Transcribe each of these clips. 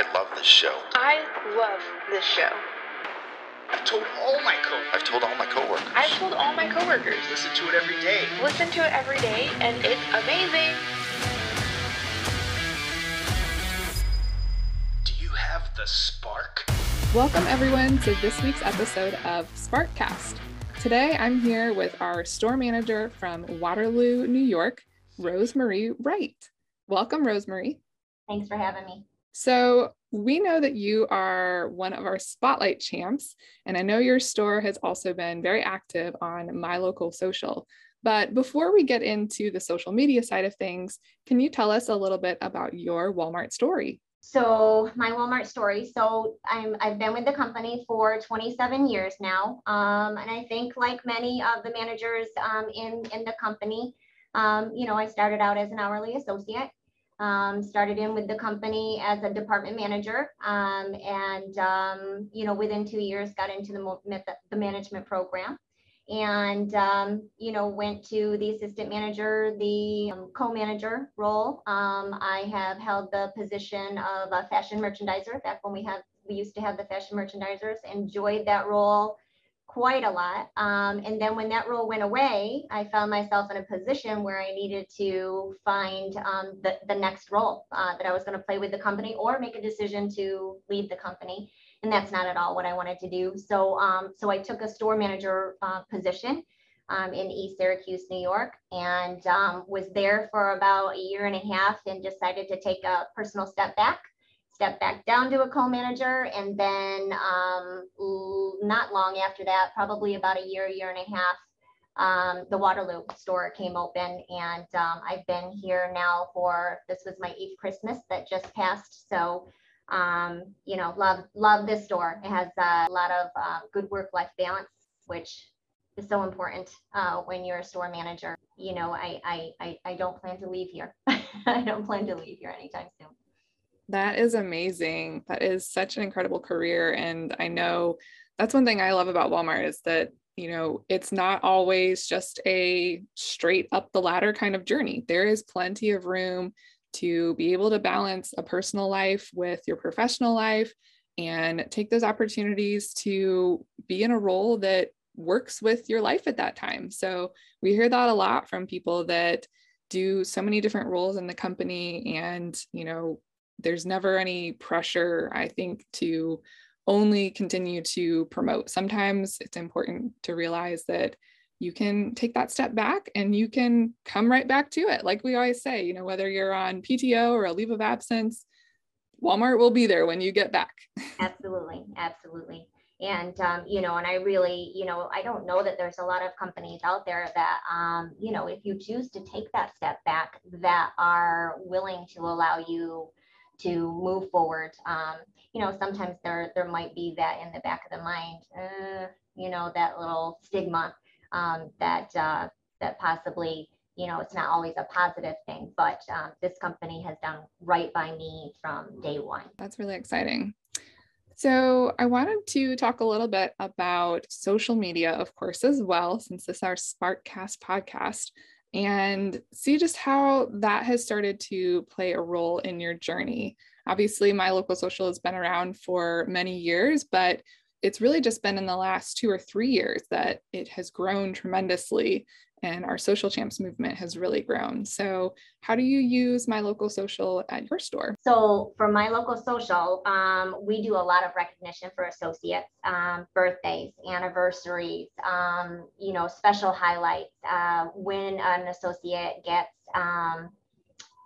I love this show. I love this show. I've told all my coworkers. I've told all my coworkers. I've told all my coworkers. Listen to it every day. Listen to it every day, and it's amazing. Do you have the spark? Welcome, everyone, to this week's episode of Sparkcast. Today, I'm here with our store manager from Waterloo, New York, Rosemarie Wright. Welcome, Rosemarie. Thanks for having me. So, we know that you are one of our spotlight champs, and I know your store has also been very active on My Local Social. But before we get into the social media side of things, can you tell us a little bit about your Walmart story? So my Walmart story. So I'm I've been with the company for 27 years now, um, and I think like many of the managers um, in in the company, um, you know, I started out as an hourly associate, um, started in with the company as a department manager, um, and um, you know, within two years got into the the management program. And um, you know went to the assistant manager the um, co-manager role. Um, i have held the position of a fashion merchandiser back when we have we used to have the fashion merchandisers enjoyed that role quite a lot. Um, and then when that role went away i found myself in a position where i needed to find um, the, the next role uh, that i was going to play with the company or make a decision to leave the company. And that's not at all what I wanted to do. So, um, so I took a store manager uh, position um, in East Syracuse, New York, and um, was there for about a year and a half, and decided to take a personal step back, step back down to a co-manager, and then um, not long after that, probably about a year, year and a half. Um, the Waterloo store came open, and um, I've been here now for this was my eighth Christmas that just passed. So um, you know, love love this store. It has a lot of uh, good work life balance, which is so important uh, when you're a store manager. You know, I, I I I don't plan to leave here. I don't plan to leave here anytime. That is amazing. That is such an incredible career, and I know that's one thing I love about Walmart is that you know it's not always just a straight up the ladder kind of journey. There is plenty of room to be able to balance a personal life with your professional life and take those opportunities to be in a role that works with your life at that time. So we hear that a lot from people that do so many different roles in the company and, you know, there's never any pressure, I think, to only continue to promote. Sometimes it's important to realize that you can take that step back and you can come right back to it. Like we always say, you know, whether you're on PTO or a leave of absence, Walmart will be there when you get back. absolutely. Absolutely. And, um, you know, and I really, you know, I don't know that there's a lot of companies out there that, um, you know, if you choose to take that step back, that are willing to allow you to move forward. Um, you know, sometimes there there might be that in the back of the mind, uh, you know, that little stigma um, that uh, that possibly you know it's not always a positive thing but um, this company has done right by me from day one that's really exciting so i wanted to talk a little bit about social media of course as well since this is our sparkcast podcast and see just how that has started to play a role in your journey. Obviously my local social has been around for many years but it's really just been in the last two or three years that it has grown tremendously and our social champs movement has really grown. So, how do you use my local social at your store? So, for my local social, um, we do a lot of recognition for associates, um, birthdays, anniversaries, um, you know, special highlights. Uh, when an associate gets um,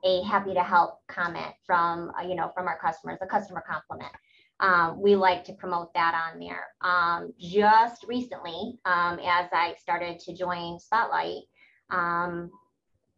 a happy to help comment from, uh, you know, from our customers, a customer compliment um, we like to promote that on there. Um, just recently, um, as I started to join Spotlight, um,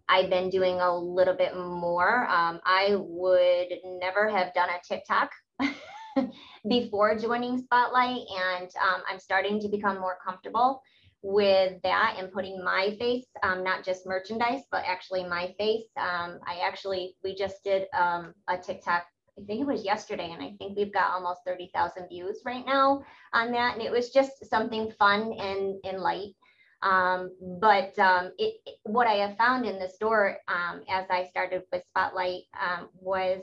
I've been doing a little bit more. Um, I would never have done a TikTok before joining Spotlight, and um, I'm starting to become more comfortable with that and putting my face, not just merchandise, but actually my face. I actually, we just did a TikTok I think it was yesterday, and I think we've got almost 30,000 views right now on that. And it was just something fun and, and light. Um, but um, it, it, what I have found in the store um, as I started with Spotlight um, was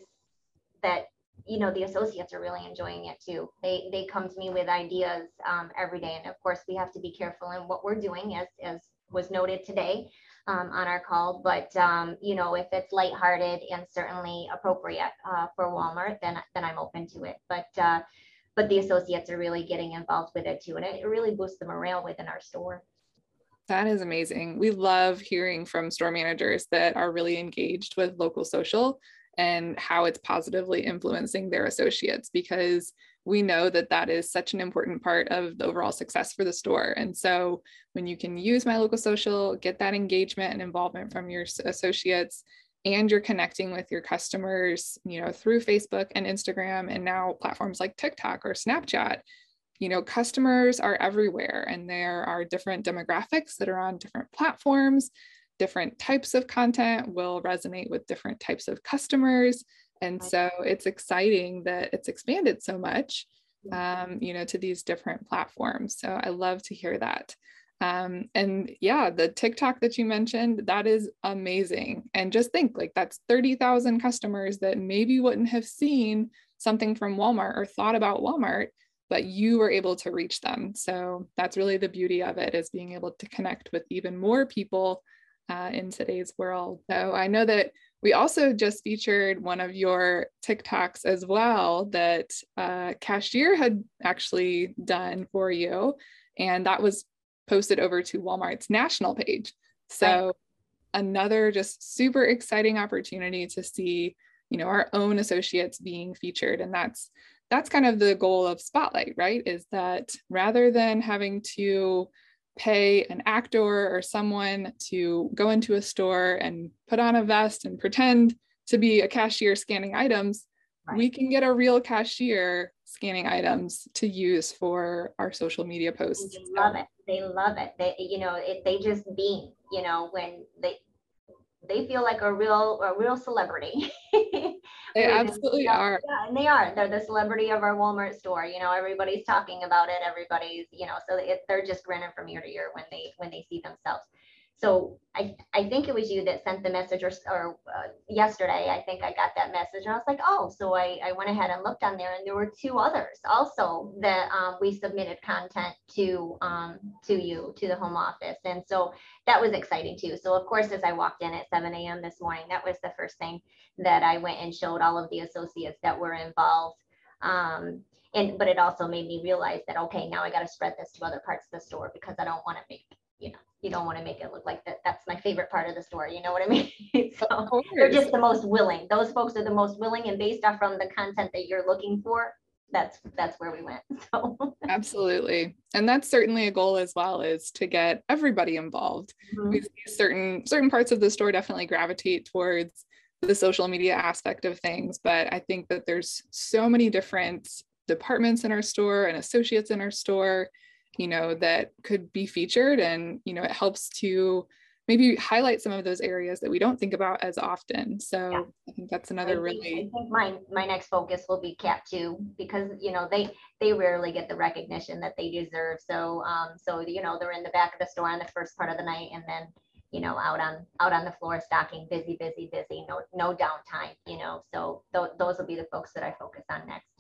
that you know the associates are really enjoying it too they they come to me with ideas um, every day and of course we have to be careful in what we're doing as as was noted today um, on our call but um, you know if it's lighthearted and certainly appropriate uh, for walmart then then i'm open to it but uh, but the associates are really getting involved with it too and it really boosts the morale within our store that is amazing. We love hearing from store managers that are really engaged with local social and how it's positively influencing their associates because we know that that is such an important part of the overall success for the store. And so when you can use my local social, get that engagement and involvement from your associates and you're connecting with your customers, you know, through Facebook and Instagram and now platforms like TikTok or Snapchat, you know, customers are everywhere and there are different demographics that are on different platforms different types of content will resonate with different types of customers. And so it's exciting that it's expanded so much, um, you know, to these different platforms. So I love to hear that. Um, and yeah, the TikTok that you mentioned, that is amazing. And just think like that's 30,000 customers that maybe wouldn't have seen something from Walmart or thought about Walmart, but you were able to reach them. So that's really the beauty of it is being able to connect with even more people uh, in today's world. So I know that we also just featured one of your TikToks as well that uh, Cashier had actually done for you. And that was posted over to Walmart's national page. So right. another just super exciting opportunity to see, you know, our own associates being featured. And that's that's kind of the goal of Spotlight, right? Is that rather than having to pay an actor or someone to go into a store and put on a vest and pretend to be a cashier scanning items, right. we can get a real cashier scanning items to use for our social media posts. They love it. They love it. They, you know, it, they just beam, you know, when they, they feel like a real, a real celebrity. They absolutely yeah, are. Yeah, and they are. They're the celebrity of our Walmart store. You know, everybody's talking about it. Everybody's, you know, so it, they're just grinning from ear to ear when they when they see themselves. So I, I think it was you that sent the message or, or uh, yesterday, I think I got that message and I was like, oh, so I, I went ahead and looked on there and there were two others also that um, we submitted content to, um, to you, to the home office. And so that was exciting too. So of course, as I walked in at 7 a.m. this morning, that was the first thing that I went and showed all of the associates that were involved. Um, and, but it also made me realize that, okay, now I got to spread this to other parts of the store because I don't want to make, you know, you don't want to make it look like that that's my favorite part of the story you know what i mean? So they're just the most willing those folks are the most willing and based off from the content that you're looking for that's that's where we went so. Absolutely. And that's certainly a goal as well is to get everybody involved. Mm-hmm. we see certain certain parts of the store definitely gravitate towards the social media aspect of things but i think that there's so many different departments in our store and associates in our store you know that could be featured. And you know it helps to maybe highlight some of those areas that we don't think about as often. So yeah. i think that's another I think, really i think my my next focus will be Cap 2 because you know they they rarely get the recognition that they deserve. So um so you know they're in the back of the store on the first part of the night and then you know out on out on the floor stocking busy busy busy no no downtime you know. So th- those will be the folks that i focus on next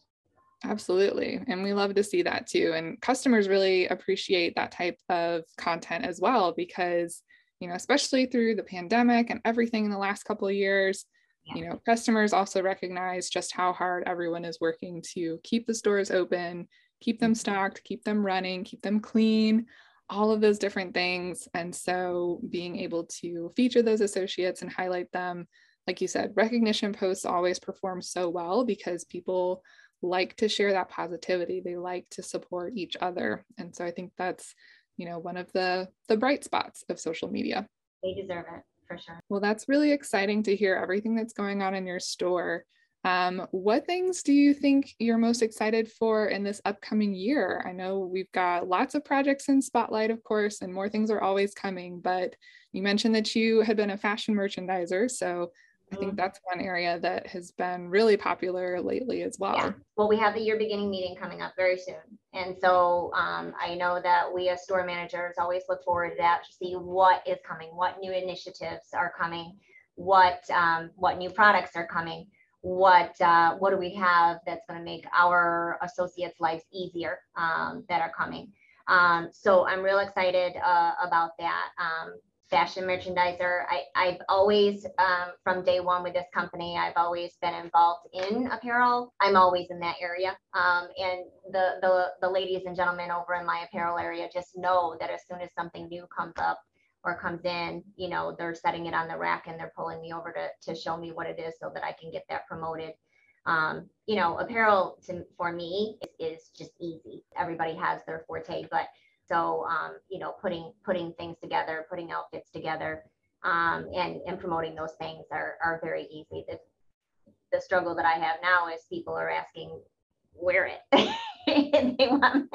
Absolutely. And we love to see that too. And customers really appreciate that type of content as well because, you know, especially through the pandemic and everything in the last couple of years, yeah. you know, customers also recognize just how hard everyone is working to keep the stores open, keep them mm-hmm. stocked, keep them running, keep them clean, all of those different things. And so being able to feature those associates and highlight them, like you said, recognition posts always perform so well because people like to share that positivity they like to support each other and so i think that's you know one of the the bright spots of social media they deserve it for sure well that's really exciting to hear everything that's going on in your store um, what things do you think you're most excited for in this upcoming year? I know we've got lots of projects in Spotlight, of course, and more things are always coming, but you mentioned that you had been a fashion merchandiser. So I think mm-hmm. that's one area that has been really popular lately as well. Yeah. Well, we have the year beginning meeting coming up very soon. And so um, I know that we as store managers always look forward to that to see what is coming, what new initiatives are coming, what um, what new products are coming, what uh, what do we have that's going to make our associates' lives easier um, that are coming. Um, so I'm real excited uh, about that. Fashion merchandiser. I, I've always, um, from day one with this company, I've always been involved in apparel. I'm always in that area. Um, and the, the, the ladies and gentlemen over in my apparel area just know that as soon as something new comes up or comes in, you know, they're setting it on the rack and they're pulling me over to, to show me what it is so that I can get that promoted. Um, you know, apparel to, for me is, is just easy. Everybody has their forte, but so, um, you know, putting putting things together, putting outfits together, um, and and promoting those things are are very easy. The the struggle that I have now is people are asking, wear it. they want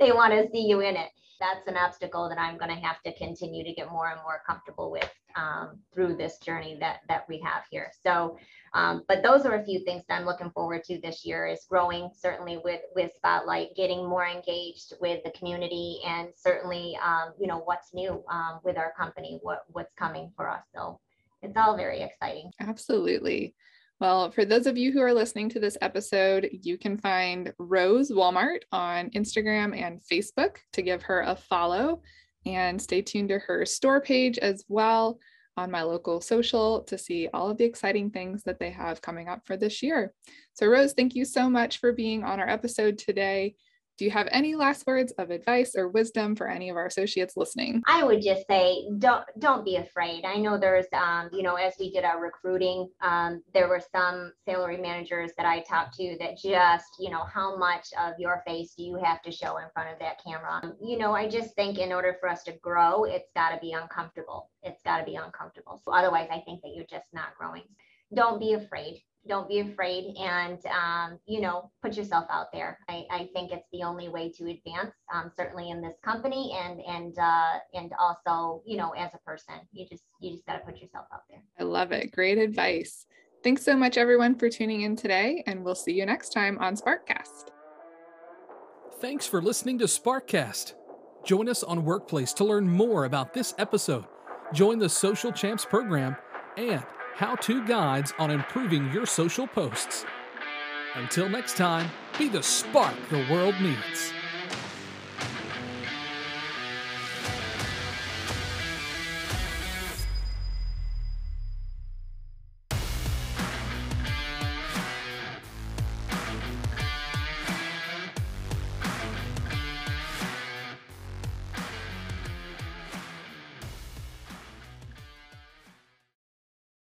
they want to see you in it. That's an obstacle that I'm going to have to continue to get more and more comfortable with um, through this journey that that we have here. So um, but those are a few things that I'm looking forward to this year is growing certainly with with Spotlight, getting more engaged with the community, and certainly um, you know what's new um, with our company, what what's coming for us. So it's all very exciting. Absolutely. Well, for those of you who are listening to this episode, you can find Rose Walmart on Instagram and Facebook to give her a follow and stay tuned to her store page as well on my local social to see all of the exciting things that they have coming up for this year. So, Rose, thank you so much for being on our episode today. Do you have any last words of advice or wisdom for any of our associates listening? I would just say don't don't be afraid. I know there's um, you know, as we did our recruiting, um, there were some salary managers that I talked to that just, you know, how much of your face do you have to show in front of that camera? Um, you know, I just think in order for us to grow, it's got to be uncomfortable. It's got to be uncomfortable. So otherwise, I think that you're just not growing. Don't be afraid. Don't be afraid and um, you know put yourself out there. I, I think it's the only way to advance um, certainly in this company and and uh, and also you know as a person. You just you just got to put yourself out there. I love it. Great advice. Thanks so much everyone for tuning in today and we'll see you next time on sparkcast. Thanks for listening to sparkcast. Join us on workplace to learn more about this episode. Join the social champs program and how to guides on improving your social posts. Until next time, be the spark the world needs.